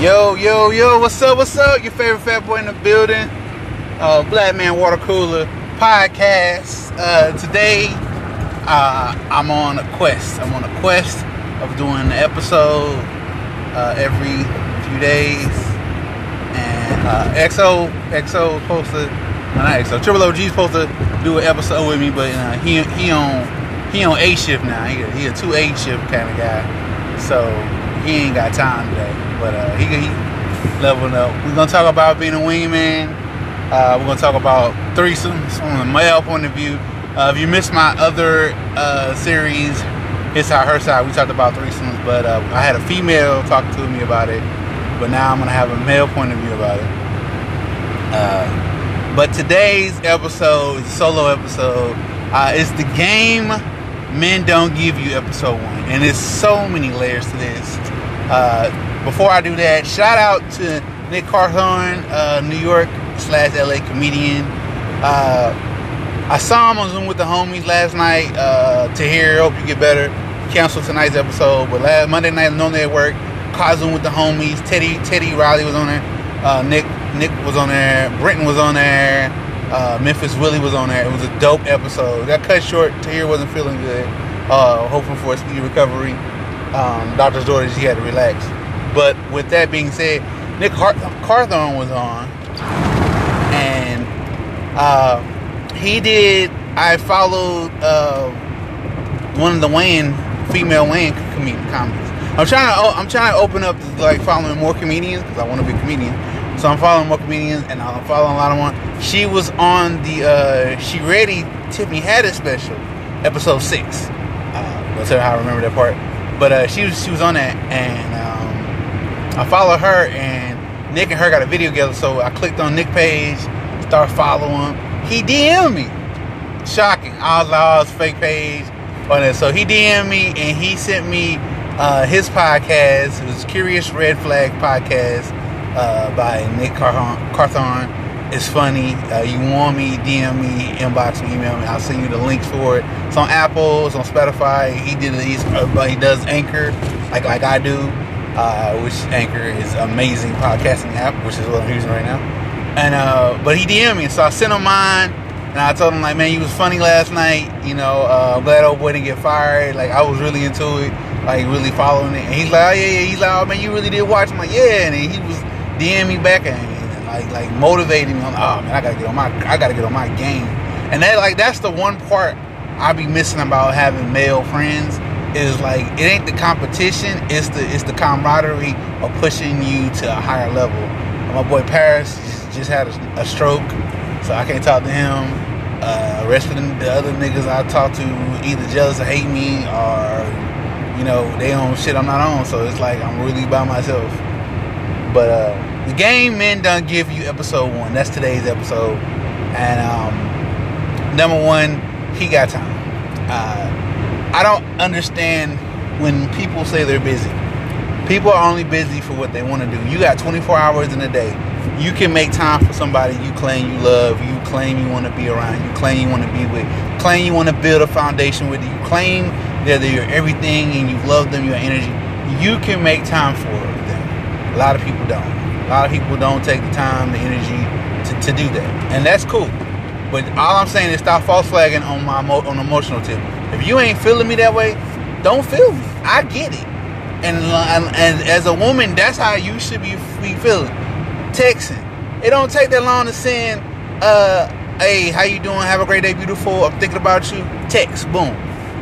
Yo, yo, yo, what's up, what's up? Your favorite fat boy in the building. Uh, Black Man Water Cooler podcast. Uh, today, uh, I'm on a quest. I'm on a quest of doing an episode uh, every few days. And uh, XO, XO supposed to, no, not XO, Triple OG supposed to do an episode with me, but uh, he he on he on A shift now. He, he a two A shift kind of guy, so he ain't got time today. But uh, he, he leveling up. We're gonna talk about being a wingman. Uh, we're gonna talk about threesomes from a male point of view. Uh, if you missed my other uh, series, his side, her side, we talked about threesomes, but uh, I had a female talk to me about it. But now I'm gonna have a male point of view about it. Uh, but today's episode is a solo episode. Uh, it's the game men don't give you episode one, and there's so many layers to this. Before I do that, shout out to Nick Carthorne, uh, New York slash LA comedian. Uh, I saw him on Zoom with the homies last night. Uh, hear, hope you get better. Canceled tonight's episode, but last Monday night, normally at work, caught Zoom with the homies. Teddy Teddy Riley was on there. Uh, Nick Nick was on there. Brenton was on there. Uh, Memphis Willie was on there. It was a dope episode. Got cut short. Tahir wasn't feeling good. Uh, hoping for a speedy recovery. Um, doctor's orders, he had to relax. But with that being said, Nick Carthorne was on, and uh, he did. I followed uh, one of the Wayne female Wayne comedian comedies. I'm trying to. I'm trying to open up to like following more comedians because I want to be a comedian. So I'm following more comedians, and I'm following a lot of one. She was on the uh, They Ready Tiffany Haddish special, episode six. Uh, that's how I remember that part. But uh, she was she was on that, and I follow her, and Nick and her got a video together. So I clicked on Nick page, start following him. He DM'd me. Shocking. i Outlaw's fake page on it. So he DM'd me, and he sent me uh, his podcast. It was Curious Red Flag podcast uh, by Nick Carthorne. It's funny. Uh, you want me, DM me, inbox me, email me. I'll send you the links for it. It's on Apple, it's on Spotify. He did it. He's, uh, he does Anchor like like I do uh, which Anchor is amazing podcasting app, which is what I'm using right now. And uh, but he DM'd me, so I sent him mine, and I told him like, man, you was funny last night. You know, uh, I'm glad old boy didn't get fired. Like I was really into it, like really following it. And he's like, oh yeah, yeah. He's like, oh man, you really did watch. I'm like, yeah. And he was DMing me back and like like motivating me. I'm like, oh man, I gotta get on my I gotta get on my game. And that like that's the one part I be missing about having male friends is like it ain't the competition, it's the it's the camaraderie of pushing you to a higher level. My boy Paris just had a, a stroke, so I can't talk to him. Uh, rest of the, the other niggas I talk to either jealous or hate me, or you know they own shit I'm not on. So it's like I'm really by myself. But uh, the game men done give you episode one. That's today's episode, and um, number one, he got time. Uh, I don't understand when people say they're busy. People are only busy for what they want to do. You got 24 hours in a day. You can make time for somebody you claim you love, you claim you want to be around, you claim you want to be with, claim you want to build a foundation with, you claim that they're everything and you love them, your energy. You can make time for them. A lot of people don't. A lot of people don't take the time, the energy to, to do that. And that's cool. But all I'm saying is stop false flagging on my on emotional tip. If you ain't feeling me that way, don't feel me. I get it. And and as a woman, that's how you should be, be feeling. Texting. It don't take that long to send, uh, hey, how you doing? Have a great day, beautiful. I'm thinking about you. Text. Boom.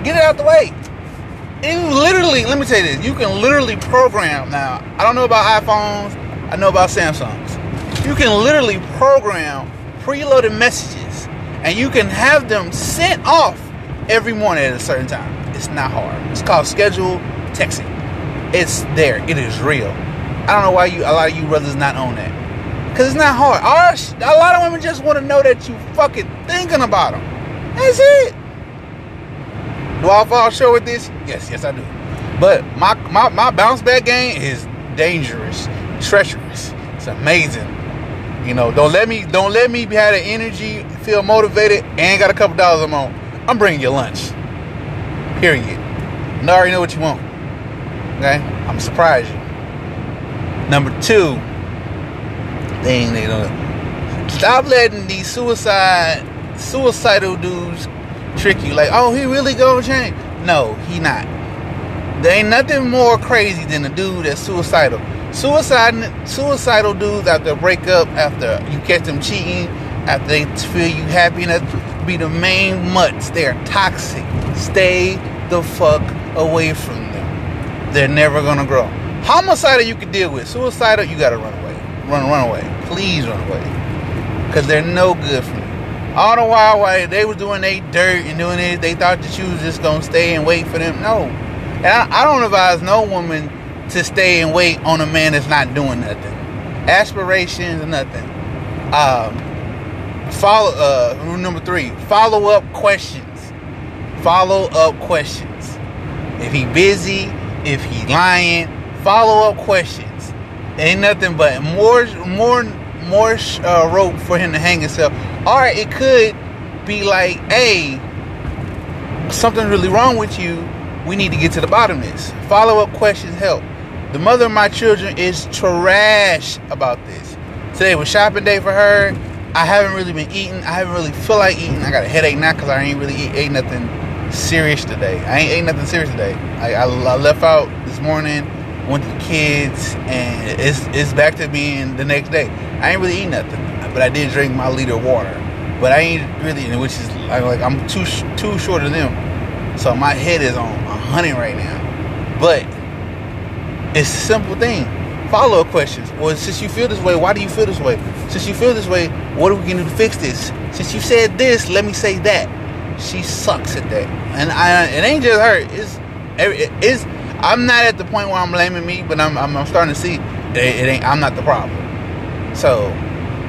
Get it out the way. It literally, let me tell you this. You can literally program now. I don't know about iPhones. I know about Samsungs. You can literally program preloaded messages, and you can have them sent off every morning at a certain time. It's not hard. It's called schedule texting. It's there. It is real. I don't know why you a lot of you brothers not own that. Cause it's not hard. Our, a lot of women just want to know that you fucking thinking about them. That's it. Do I fall short with this? Yes, yes I do. But my my, my bounce back game is dangerous, treacherous. It's amazing. You know, don't let me don't let me have the energy, feel motivated, and got a couple dollars I'm on. I'm bringing you lunch. Period. And I already know what you want. Okay? I'm surprised you. Number two thing they don't stop letting these suicide suicidal dudes trick you. Like, oh, he really gonna change? No, he not. There ain't nothing more crazy than a dude that's suicidal. Suicide, suicidal dudes after break up, after you catch them cheating, after they feel you happy, and be the main mutts. They're toxic. Stay the fuck away from them. They're never gonna grow. Homicidal you can deal with. Suicidal, you gotta run away. Run, run away. Please run away. Cause they're no good for you. All the while, while they was doing their dirt and doing it, they thought that you was just gonna stay and wait for them. No, and I, I don't advise no woman to stay and wait on a man that's not doing nothing. Aspirations nothing. Um, follow. Uh, rule number three: follow up questions. Follow up questions. If he busy, if he lying, follow up questions. Ain't nothing but more, more, more uh, rope for him to hang himself. Or it could be like, hey, something's really wrong with you we need to get to the bottom of this. Follow up questions help. The mother of my children is trash about this. Today was shopping day for her. I haven't really been eating. I haven't really feel like eating. I got a headache now because I ain't really eat, ate nothing serious today. I ain't ate nothing serious today. I, I, I left out this morning, went to the kids, and it's it's back to being the next day. I ain't really eat nothing, but I did drink my liter of water. But I ain't really, which is like I'm too too short of them. So my head is on a hundred right now. But it's a simple thing. Follow up questions. Well, since you feel this way, why do you feel this way? Since you feel this way, what are we gonna do to fix this? Since you said this, let me say that. She sucks at that, and I, it ain't just her. It's it's. I'm not at the point where I'm blaming me, but I'm I'm, I'm starting to see it, it ain't. I'm not the problem. So,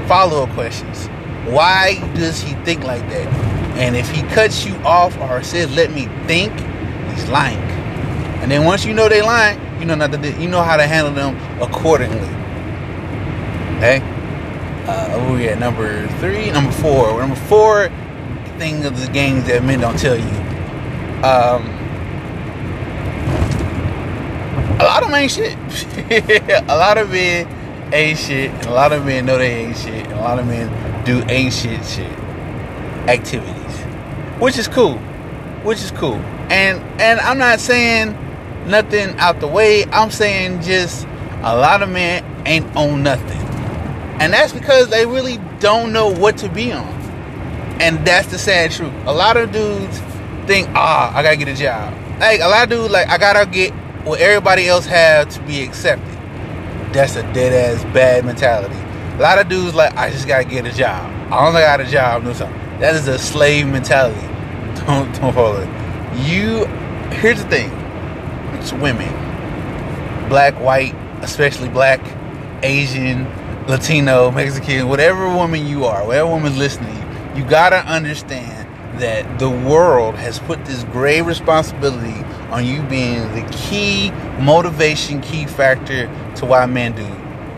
follow up questions. Why does he think like that? And if he cuts you off or says, let me think, he's lying. And then once you know they lying, you know not to you know how to handle them accordingly. Okay? Uh, we at number three, number four. Number four thing of the games that men don't tell you. Um, a lot of men ain't shit. a lot of men ain't shit. A lot of men know they ain't shit. A lot of men do ain't shit shit activities, which is cool, which is cool. And and I'm not saying nothing out the way. I'm saying just a lot of men ain't on nothing, and that's because they really don't know what to be on. And that's the sad truth. A lot of dudes think, ah, I gotta get a job. Like a lot of dudes, like I gotta get what everybody else has to be accepted. That's a dead ass bad mentality. A lot of dudes like I just gotta get a job. I only got a job, do something. That is a slave mentality. Don't don't follow it. You here's the thing. Women. Black, white, especially black, Asian, Latino, Mexican, whatever woman you are, whatever woman's listening, you gotta understand that the world has put this grave responsibility on you being the key motivation, key factor to why men do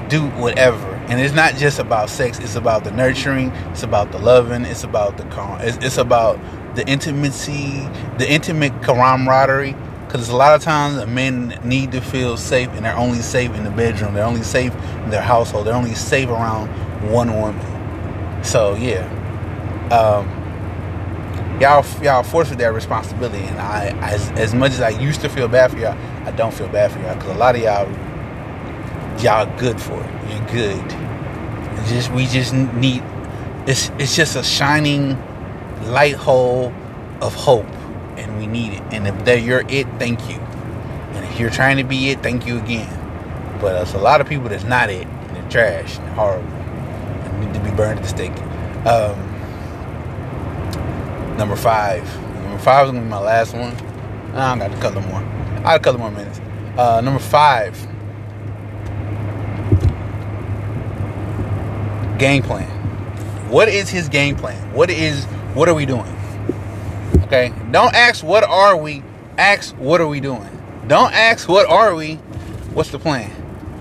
do whatever and it's not just about sex it's about the nurturing it's about the loving it's about the it's, it's about the intimacy the intimate camaraderie because a lot of times men need to feel safe and they're only safe in the bedroom. They're only safe in their household. They're only safe around one woman. So yeah. Um, y'all y'all forced with that responsibility. And i as, as much as i used to feel bad for y'all i don't feel bad for y'all. Because a lot of y'all y'all good for it. You're good. It's just we just need it's it's just a shining light hole of hope and we need it. And if that you're it, thank you. And if you're trying to be it, thank you again. But there's a lot of people that's not it and they're trash and horrible and need to be burned at the stake. Um, number five. Number five is gonna be my last one. I don't got a couple more. I got a couple more minutes. Uh, number five game plan. What is his game plan? What is what are we doing? Okay? Don't ask what are we, ask what are we doing. Don't ask what are we, what's the plan?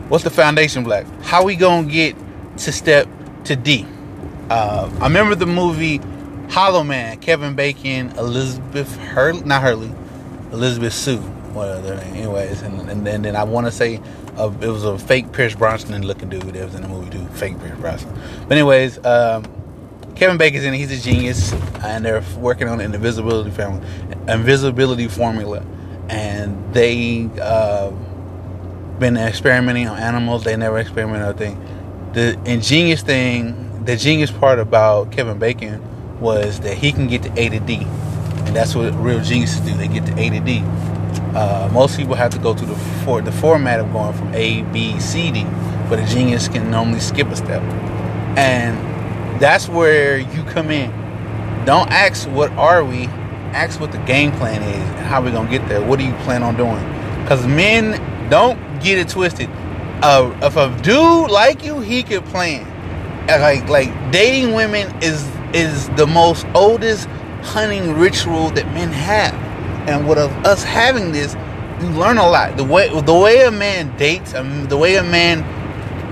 What's the foundation block? How we going to get to step to D? Uh, I remember the movie Hollow Man, Kevin Bacon, Elizabeth Hurley, not Hurley, Elisabeth Shue, what other anyways, and, and, and then I want to say uh, it was a fake Pierce Bronson looking dude that was in the movie too, fake Pierce Bronson. But anyways, um, Kevin Bacon's in it. He's a genius, and they're working on an invisibility family, invisibility formula, and they uh, been experimenting on animals. They never experimented on thing. The ingenious thing, the genius part about Kevin Bacon was that he can get to A to D, and that's what real geniuses do. They get to A to D. Uh, most people have to go through the for the format of going from A, B, C, D, but a genius can normally skip a step, and that's where you come in. Don't ask what are we, ask what the game plan is and how we're gonna get there. What do you plan on doing? Because men don't get it twisted. Uh, if a dude like you, he could plan. Like like dating women is is the most oldest hunting ritual that men have and with us having this, you learn a lot. The way the way a man dates, um, the way a man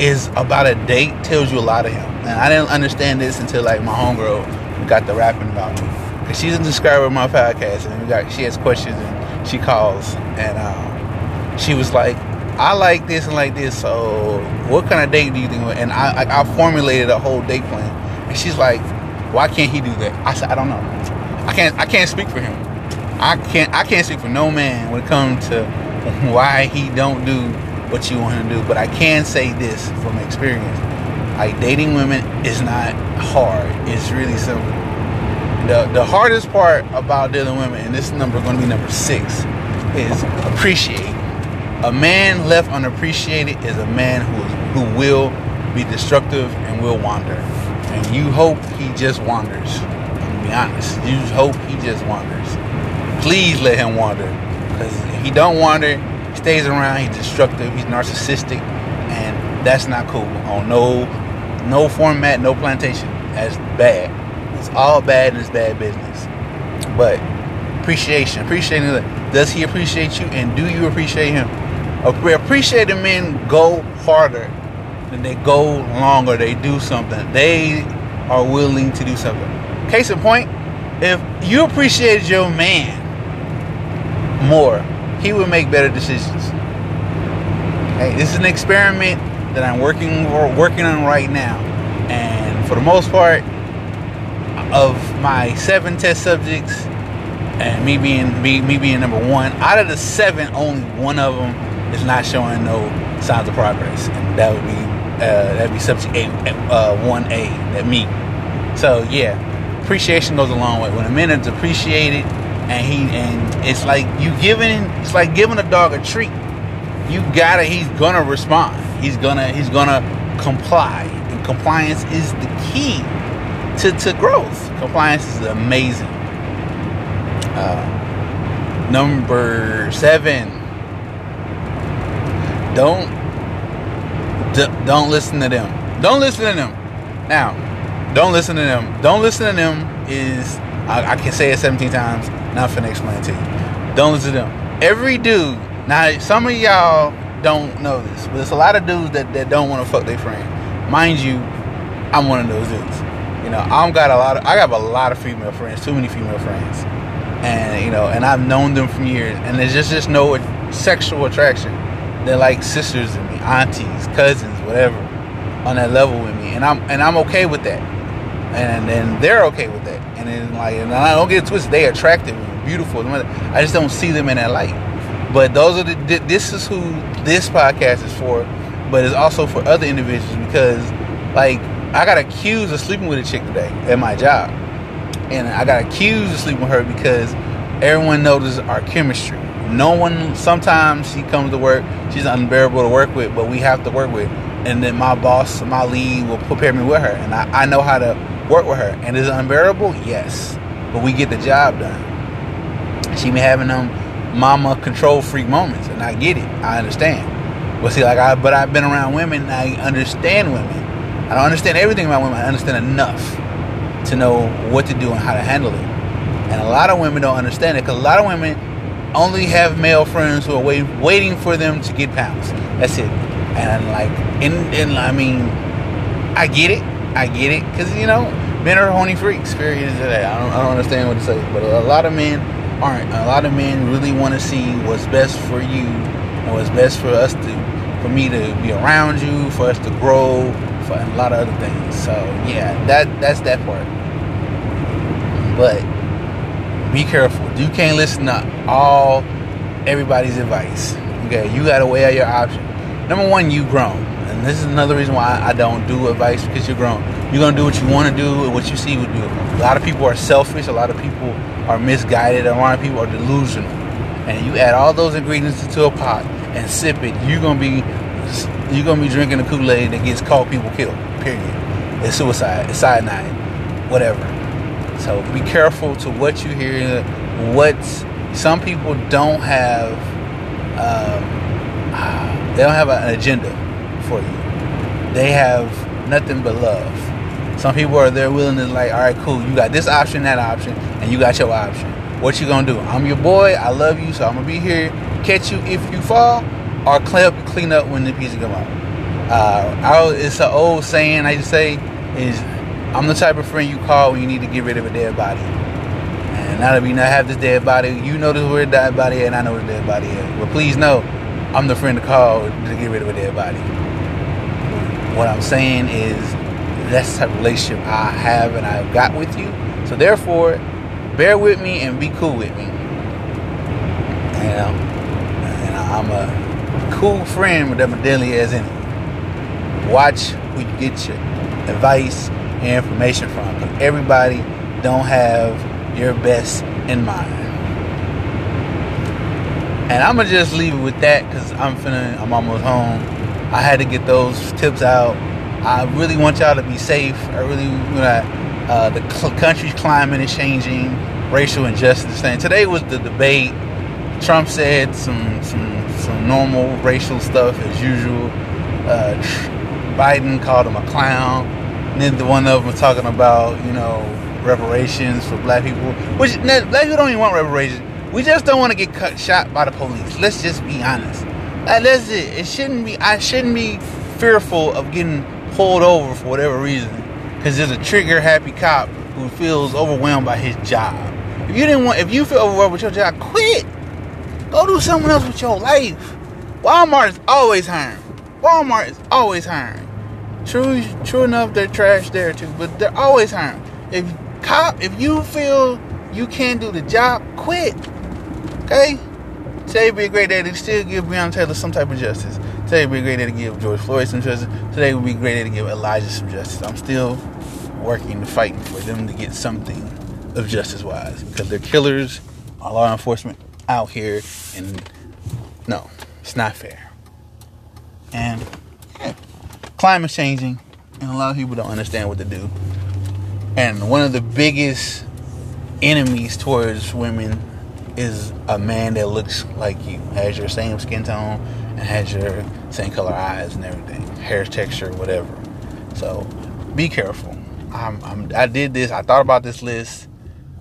is about a date tells you a lot of him. And I didn't understand this until like my homegirl got the rapping about me. Cause she's a subscriber of my podcast, and we got she has questions and she calls, and um, she was like, "I like this and like this. So what kind of date do you think?" And I, I, I formulated a whole date plan, and she's like, "Why can't he do that?" I said, "I don't know. I can't I can't speak for him." I can't I can't speak for no man when it comes to why he don't do what you want him to do, but I can say this from experience. Like dating women is not hard. It's really simple. The the hardest part about dealing with women, and this number gonna be number six, is appreciate. A man left unappreciated is a man who who will be destructive and will wander. And you hope he just wanders. To be honest. You hope he just wanders please let him wander. Because if he don't wander, he stays around, he's destructive, he's narcissistic, and that's not cool. On no no format, no plantation. That's bad. It's all bad and it's bad business. But appreciation, appreciating. Does he appreciate you and do you appreciate him? Appreciating men go harder than they go longer, they do something. They are willing to do something. Case in point, if you appreciated your man more, he would make better decisions. Hey, this is an experiment that I'm working working on right now, and for the most part, of my seven test subjects, and me being me, me being number one, out of the seven, only one of them is not showing no signs of progress, and that would be uh, that'd be subject A, uh, one A, that me. So yeah, appreciation goes a long way. When a man is appreciated and he and it's like you giving it's like giving a dog a treat you gotta he's gonna respond he's gonna he's gonna comply and compliance is the key to, to growth compliance is amazing uh, number seven don't d- don't listen to them don't listen to them now don't listen to them don't listen to them is I, I can say it 17 times not finna explain to you. Don't listen to them. Every dude. Now, some of y'all don't know this, but there's a lot of dudes that, that don't want to fuck their friend. Mind you, I'm one of those dudes. You know, I've got a lot of I got a lot of female friends, too many female friends, and you know, and I've known them for years, and there's just just no sexual attraction. They're like sisters to me, aunties, cousins, whatever, on that level with me, and I'm and I'm okay with that, and and they're okay with that and then like, and I don't get twisted. They attractive beautiful. I just don't see them in that light. But those are the. This is who this podcast is for. But it's also for other individuals because, like, I got accused of sleeping with a chick today at my job, and I got accused of sleeping with her because everyone notices our chemistry. No one. Sometimes she comes to work, she's unbearable to work with, but we have to work with. And then my boss, my lead, will prepare me with her, and I, I know how to work with her. And is it unbearable? Yes. But we get the job done. She be having them mama control freak moments, and I get it. I understand. But see, like I, but I've been around women. I understand women. I don't understand everything about women. I understand enough to know what to do and how to handle it. And a lot of women don't understand it because a lot of women only have male friends who are waiting, waiting for them to get pounds. That's it. And like, and, and I mean, I get it. I get it because you know men are horny freaks. Period. I don't, I don't understand what to say, but a lot of men aren't. A lot of men really want to see what's best for you, what's best for us to, for me to be around you, for us to grow, for a lot of other things. So yeah, that that's that part. But be careful. You can't listen to all everybody's advice. Okay, you gotta weigh out your options. Number one, you grown. And this is another reason why I don't do advice because you're grown. You're gonna do what you want to do and what you see would do. A lot of people are selfish. A lot of people are misguided. A lot of people are delusional. And you add all those ingredients into a pot and sip it. You're gonna be you're gonna be drinking the Kool Aid that gets called people killed. Period. It's suicide. It's cyanide. Whatever. So be careful to what you hear. What some people don't have. Um, they don't have an agenda for you. They have nothing but love. Some people are there willing to like, all right, cool. You got this option, that option, and you got your option. What you gonna do? I'm your boy. I love you, so I'm gonna be here, catch you if you fall, or clean up, clean up when the pieces come out. Uh, I, it's an old saying I to say is, I'm the type of friend you call when you need to get rid of a dead body. And now that we not have this dead body, you know this where dead body is, and I know where the dead body is. But please know, I'm the friend to call to get rid of a dead body. What I'm saying is that's the relationship I have and I've got with you. So therefore, bear with me and be cool with me. And, uh, and I'm a cool friend with them deadly as any. Watch who you get your advice and information from. Because everybody don't have your best in mind. And I'm gonna just leave it with that because I'm finna, I'm almost home. I had to get those tips out. I really want y'all to be safe. I really, uh, the country's climate is changing, racial injustice thing. Today was the debate. Trump said some some some normal racial stuff as usual. Uh, Biden called him a clown. Then the one of them was talking about you know reparations for black people, which black people don't even want reparations. We just don't want to get cut shot by the police. Let's just be honest. Like, that's it. It shouldn't be. I shouldn't be fearful of getting pulled over for whatever reason because there's a trigger happy cop who feels overwhelmed by his job. If you didn't want, if you feel overwhelmed with your job, quit. Go do something else with your life. Walmart is always hiring. Walmart is always hiring. True, true enough, they're trash there too, but they're always hiring. If cop, if you feel you can't do the job, quit. Okay? Today be a great day to still give Breonna Taylor some type of justice. Today would be a great day to give George Floyd some justice. Today would be a great day to give Elijah some justice. I'm still working fighting for them to get something of justice wise because they're killers, our law enforcement out here, and no, it's not fair. And yeah, climate's changing, and a lot of people don't understand what to do. And one of the biggest enemies towards women is a man that looks like you, has your same skin tone, and has your same color eyes and everything, hair texture, whatever. So be careful. I'm, I'm, i did this. I thought about this list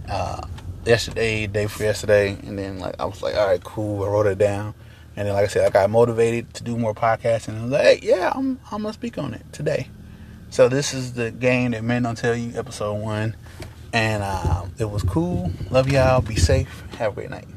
uh, yesterday, day for yesterday, and then like I was like, all right, cool. I wrote it down, and then like I said, I got motivated to do more podcasts, and I was like, hey, yeah, I'm I'm gonna speak on it today. So this is the game that men don't tell you, episode one, and uh, it was cool. Love y'all. Be safe. Have a great night.